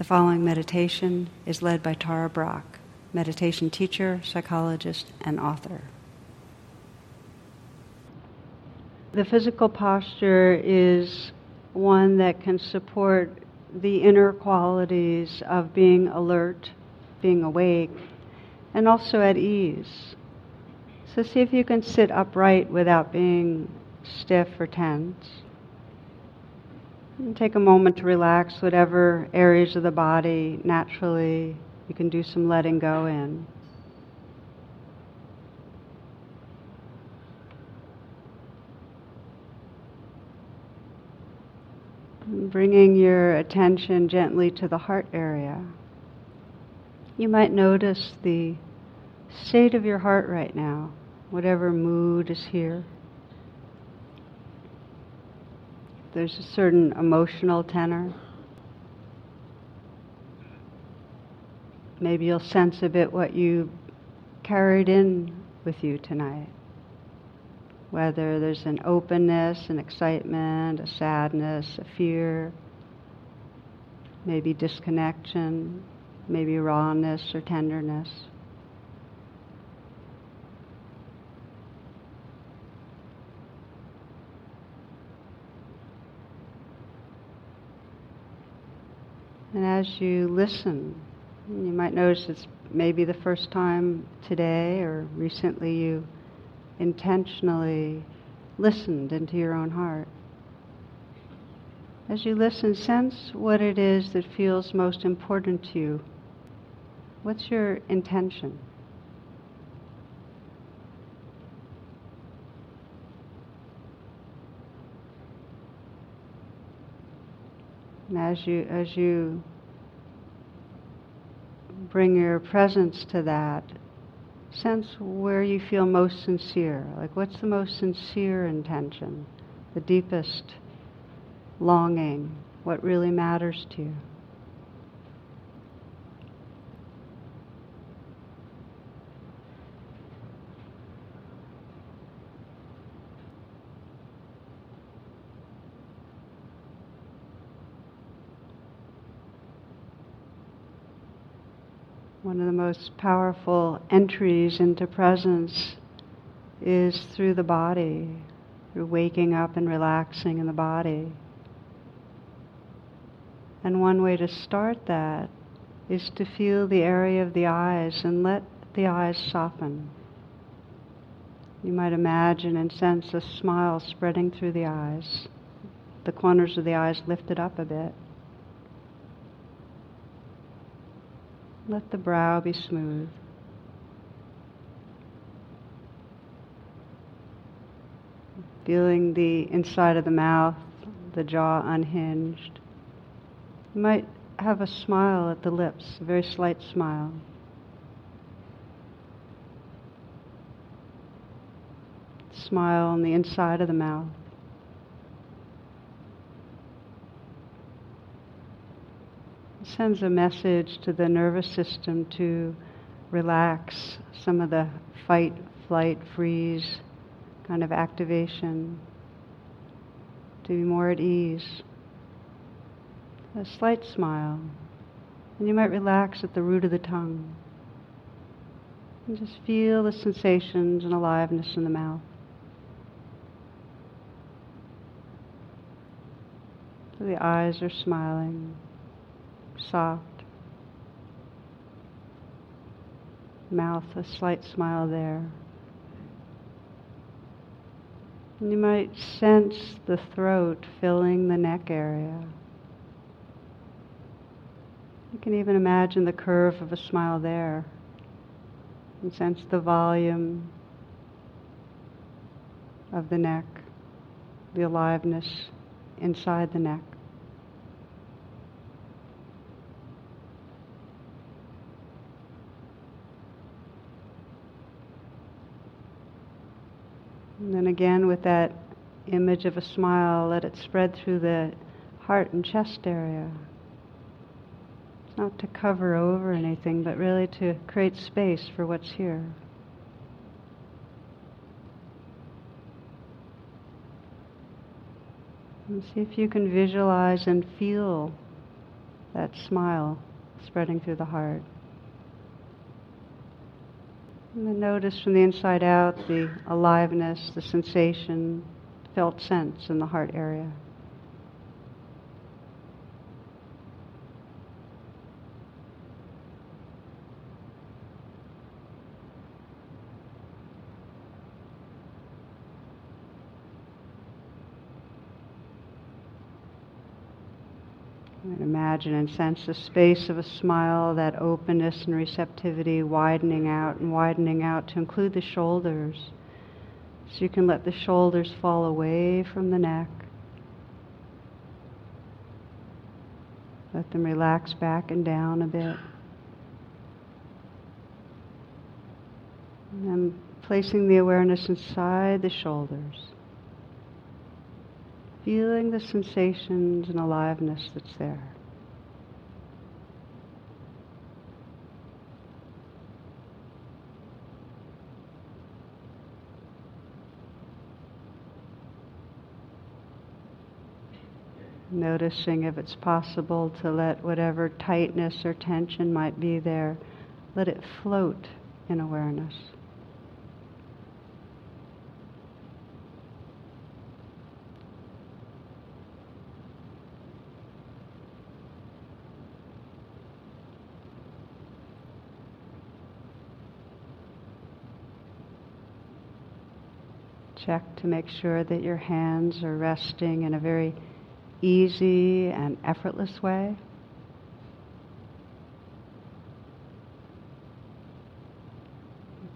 The following meditation is led by Tara Brach, meditation teacher, psychologist, and author. The physical posture is one that can support the inner qualities of being alert, being awake, and also at ease. So see if you can sit upright without being stiff or tense. Take a moment to relax whatever areas of the body naturally you can do some letting go in. bringing your attention gently to the heart area. You might notice the state of your heart right now, whatever mood is here. There's a certain emotional tenor. Maybe you'll sense a bit what you carried in with you tonight. Whether there's an openness, an excitement, a sadness, a fear, maybe disconnection, maybe rawness or tenderness. And as you listen, you might notice it's maybe the first time today or recently you intentionally listened into your own heart. As you listen, sense what it is that feels most important to you. What's your intention? And as you as you bring your presence to that, sense where you feel most sincere. Like what's the most sincere intention, the deepest longing, what really matters to you. One of the most powerful entries into presence is through the body, through waking up and relaxing in the body. And one way to start that is to feel the area of the eyes and let the eyes soften. You might imagine and sense a smile spreading through the eyes, the corners of the eyes lifted up a bit. Let the brow be smooth. Feeling the inside of the mouth, the jaw unhinged. You might have a smile at the lips, a very slight smile. Smile on the inside of the mouth. Sends a message to the nervous system to relax some of the fight, flight, freeze kind of activation, to be more at ease. A slight smile, and you might relax at the root of the tongue. And just feel the sensations and aliveness in the mouth. The eyes are smiling soft. Mouth, a slight smile there. You might sense the throat filling the neck area. You can even imagine the curve of a smile there and sense the volume of the neck, the aliveness inside the neck. And again, with that image of a smile, let it spread through the heart and chest area. It's not to cover over anything, but really to create space for what's here. And see if you can visualize and feel that smile spreading through the heart. And then notice from the inside out the aliveness, the sensation, felt sense in the heart area. Imagine and sense the space of a smile, that openness and receptivity widening out and widening out to include the shoulders. So you can let the shoulders fall away from the neck. Let them relax back and down a bit. And then placing the awareness inside the shoulders feeling the sensations and aliveness that's there. Noticing if it's possible to let whatever tightness or tension might be there, let it float in awareness. check to make sure that your hands are resting in a very easy and effortless way.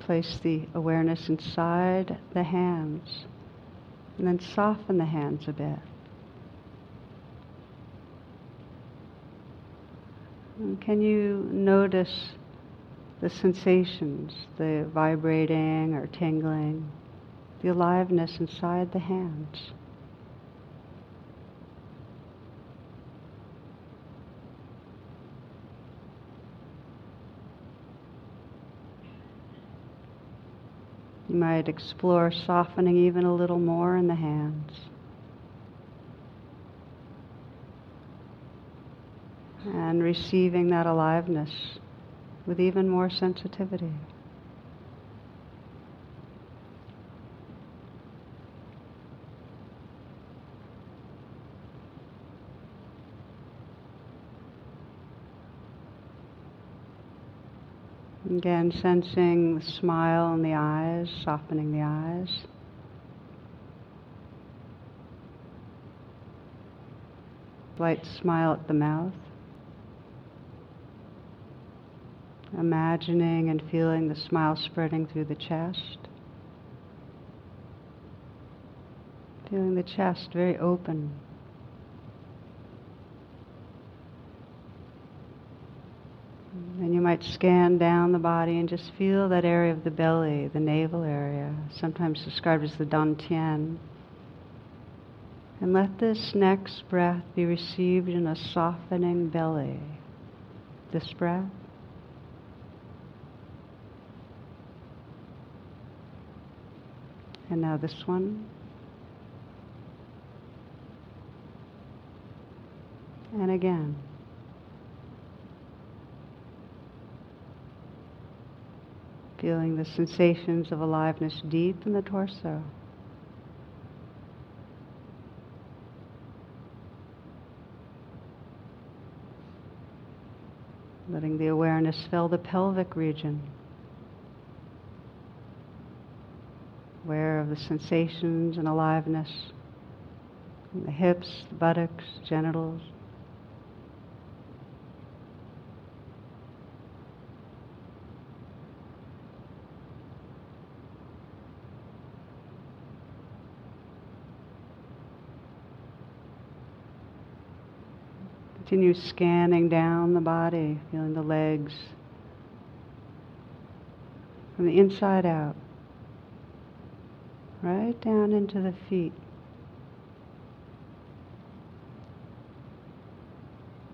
Place the awareness inside the hands and then soften the hands a bit. And can you notice the sensations, the vibrating or tingling? the aliveness inside the hands. You might explore softening even a little more in the hands. And receiving that aliveness with even more sensitivity. Again, sensing the smile in the eyes, softening the eyes. Light smile at the mouth. Imagining and feeling the smile spreading through the chest. Feeling the chest very open. And you might scan down the body and just feel that area of the belly, the navel area, sometimes described as the dantian. And let this next breath be received in a softening belly. This breath. And now this one. And again. Feeling the sensations of aliveness deep in the torso. Letting the awareness fill the pelvic region. Aware of the sensations and aliveness in the hips, the buttocks, genitals. Continue scanning down the body, feeling the legs from the inside out, right down into the feet.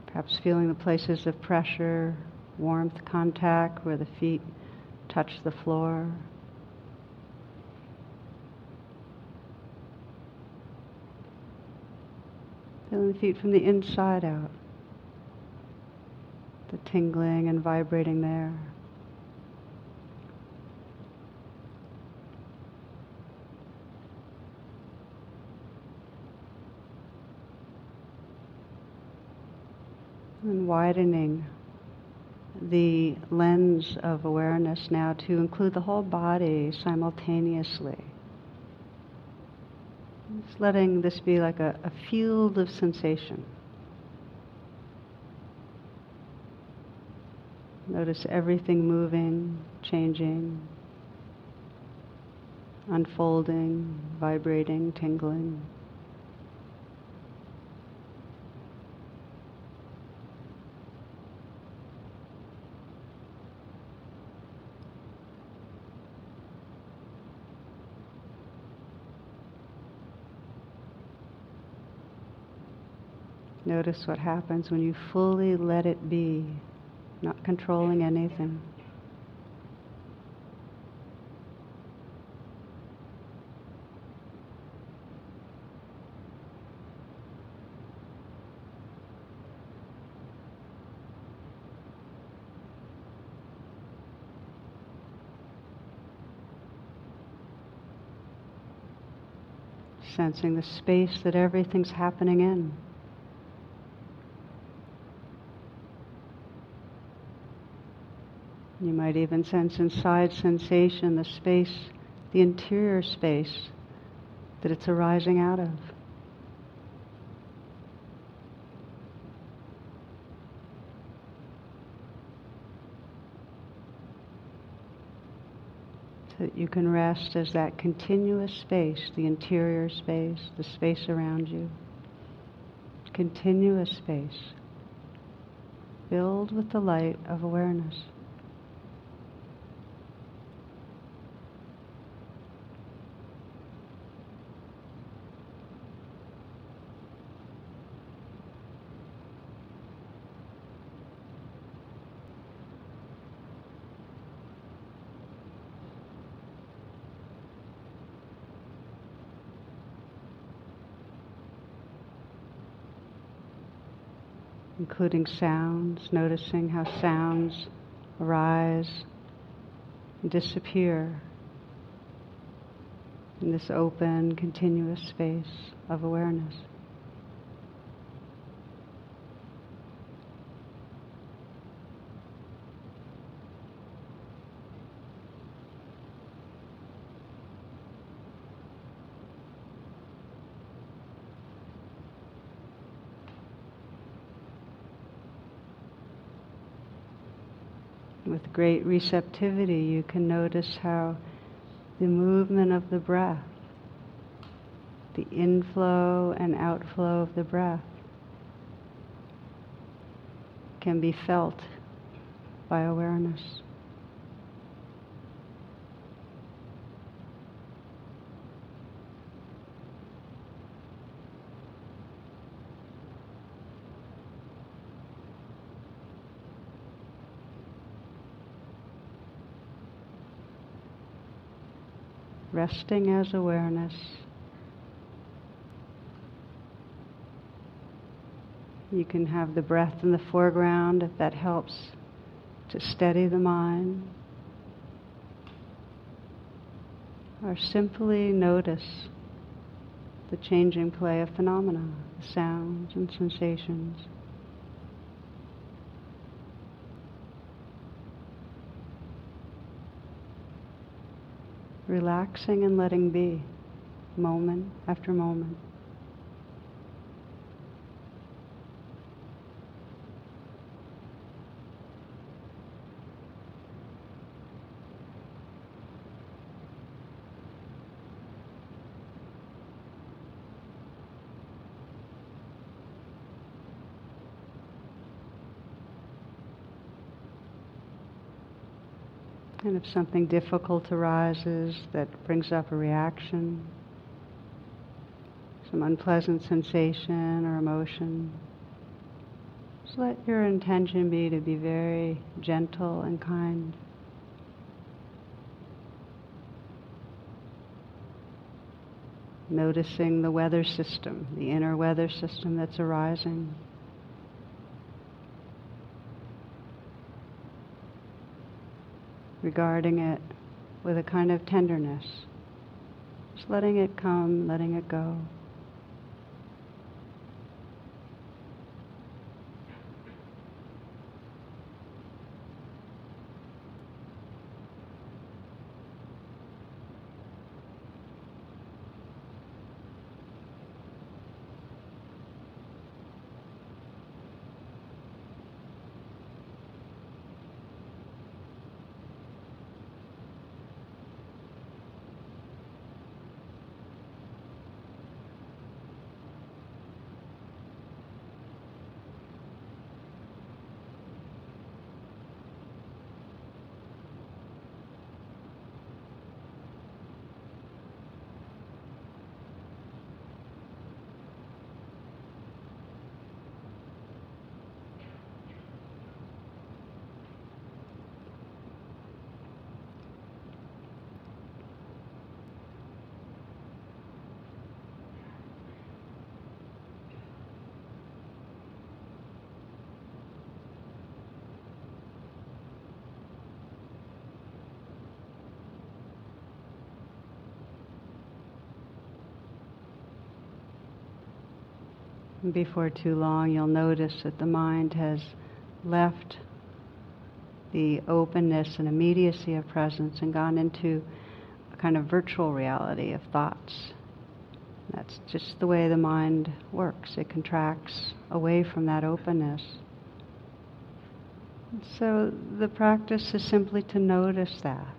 Perhaps feeling the places of pressure, warmth, contact where the feet touch the floor. Feeling the feet from the inside out. The tingling and vibrating there. And widening the lens of awareness now to include the whole body simultaneously. Just letting this be like a, a field of sensation. Notice everything moving, changing, unfolding, vibrating, tingling. Notice what happens when you fully let it be, not controlling anything. Sensing the space that everything's happening in. You might even sense inside sensation the space, the interior space that it's arising out of. So that you can rest as that continuous space, the interior space, the space around you. Continuous space filled with the light of awareness. Including sounds, noticing how sounds arise and disappear in this open, continuous space of awareness. With great receptivity, you can notice how the movement of the breath, the inflow and outflow of the breath, can be felt by awareness. Resting as awareness. You can have the breath in the foreground if that helps to steady the mind. Or simply notice the changing play of phenomena, sounds and sensations. Relaxing and letting be, moment after moment. And if something difficult arises that brings up a reaction, some unpleasant sensation or emotion, just let your intention be to be very gentle and kind. Noticing the weather system, the inner weather system that's arising. Regarding it with a kind of tenderness. Just letting it come, letting it go. Before too long, you'll notice that the mind has left the openness and immediacy of presence and gone into a kind of virtual reality of thoughts. That's just the way the mind works. It contracts away from that openness. So the practice is simply to notice that.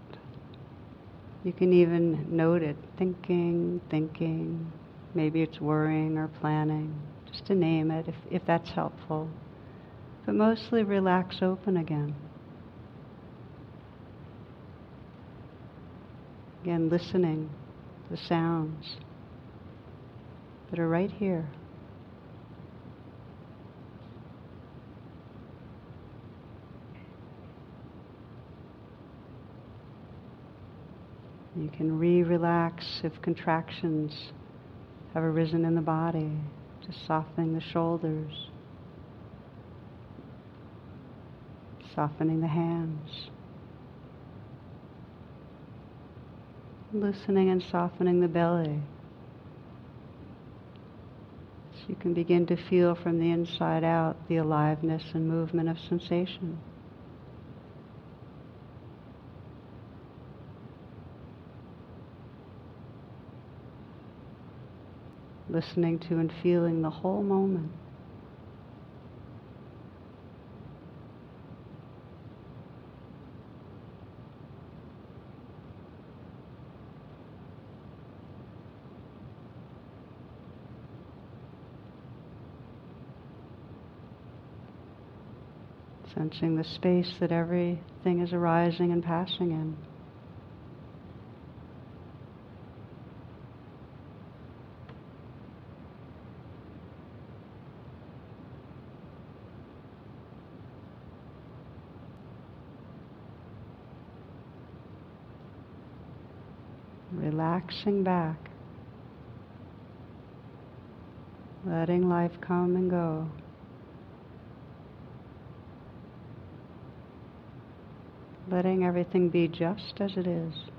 You can even note it thinking, thinking. Maybe it's worrying or planning just to name it if, if that's helpful. But mostly relax open again. Again, listening to the sounds that are right here. You can re relax if contractions have arisen in the body just softening the shoulders, softening the hands, loosening and softening the belly. So you can begin to feel from the inside out the aliveness and movement of sensation. Listening to and feeling the whole moment. Sensing the space that everything is arising and passing in. Relaxing back, letting life come and go. Letting everything be just as it is.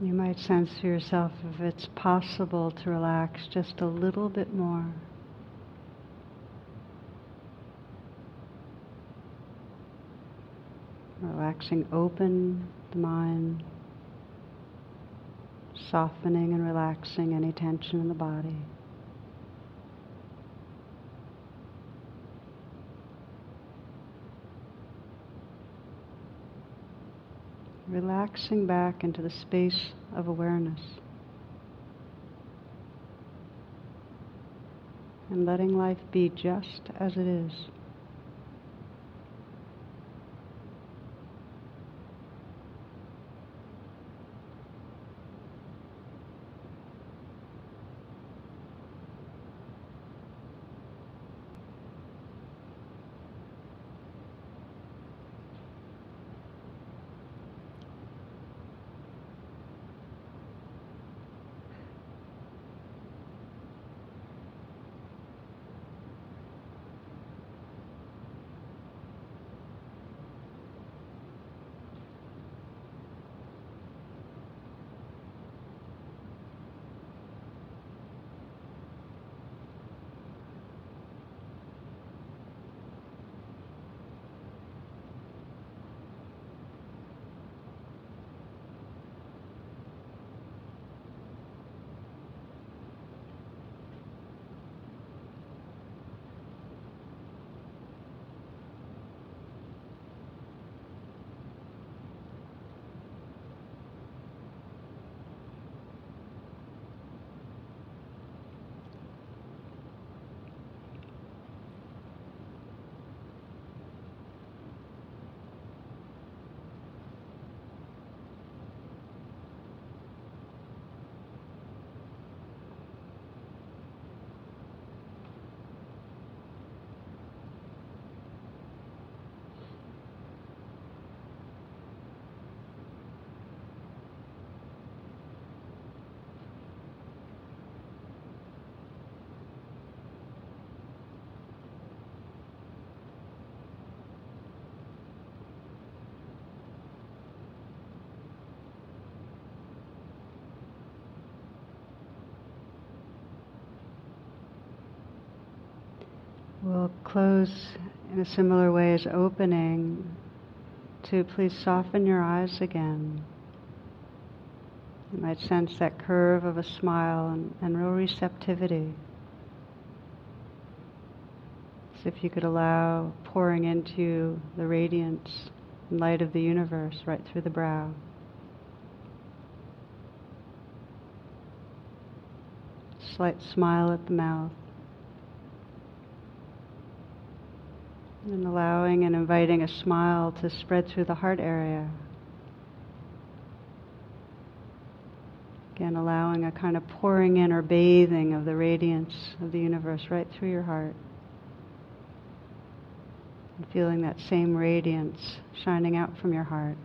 You might sense for yourself if it's possible to relax just a little bit more. Relaxing open the mind, softening and relaxing any tension in the body. Relaxing back into the space of awareness. And letting life be just as it is. Close in a similar way as opening to please soften your eyes again. You might sense that curve of a smile and, and real receptivity. As if you could allow pouring into the radiance and light of the universe right through the brow. Slight smile at the mouth. And allowing and inviting a smile to spread through the heart area. Again, allowing a kind of pouring in or bathing of the radiance of the universe right through your heart. And feeling that same radiance shining out from your heart.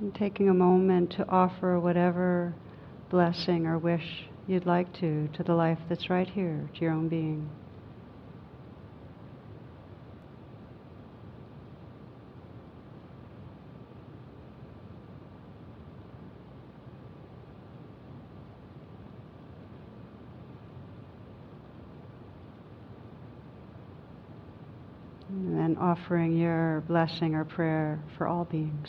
And taking a moment to offer whatever blessing or wish you'd like to, to the life that's right here, to your own being. And offering your blessing or prayer for all beings.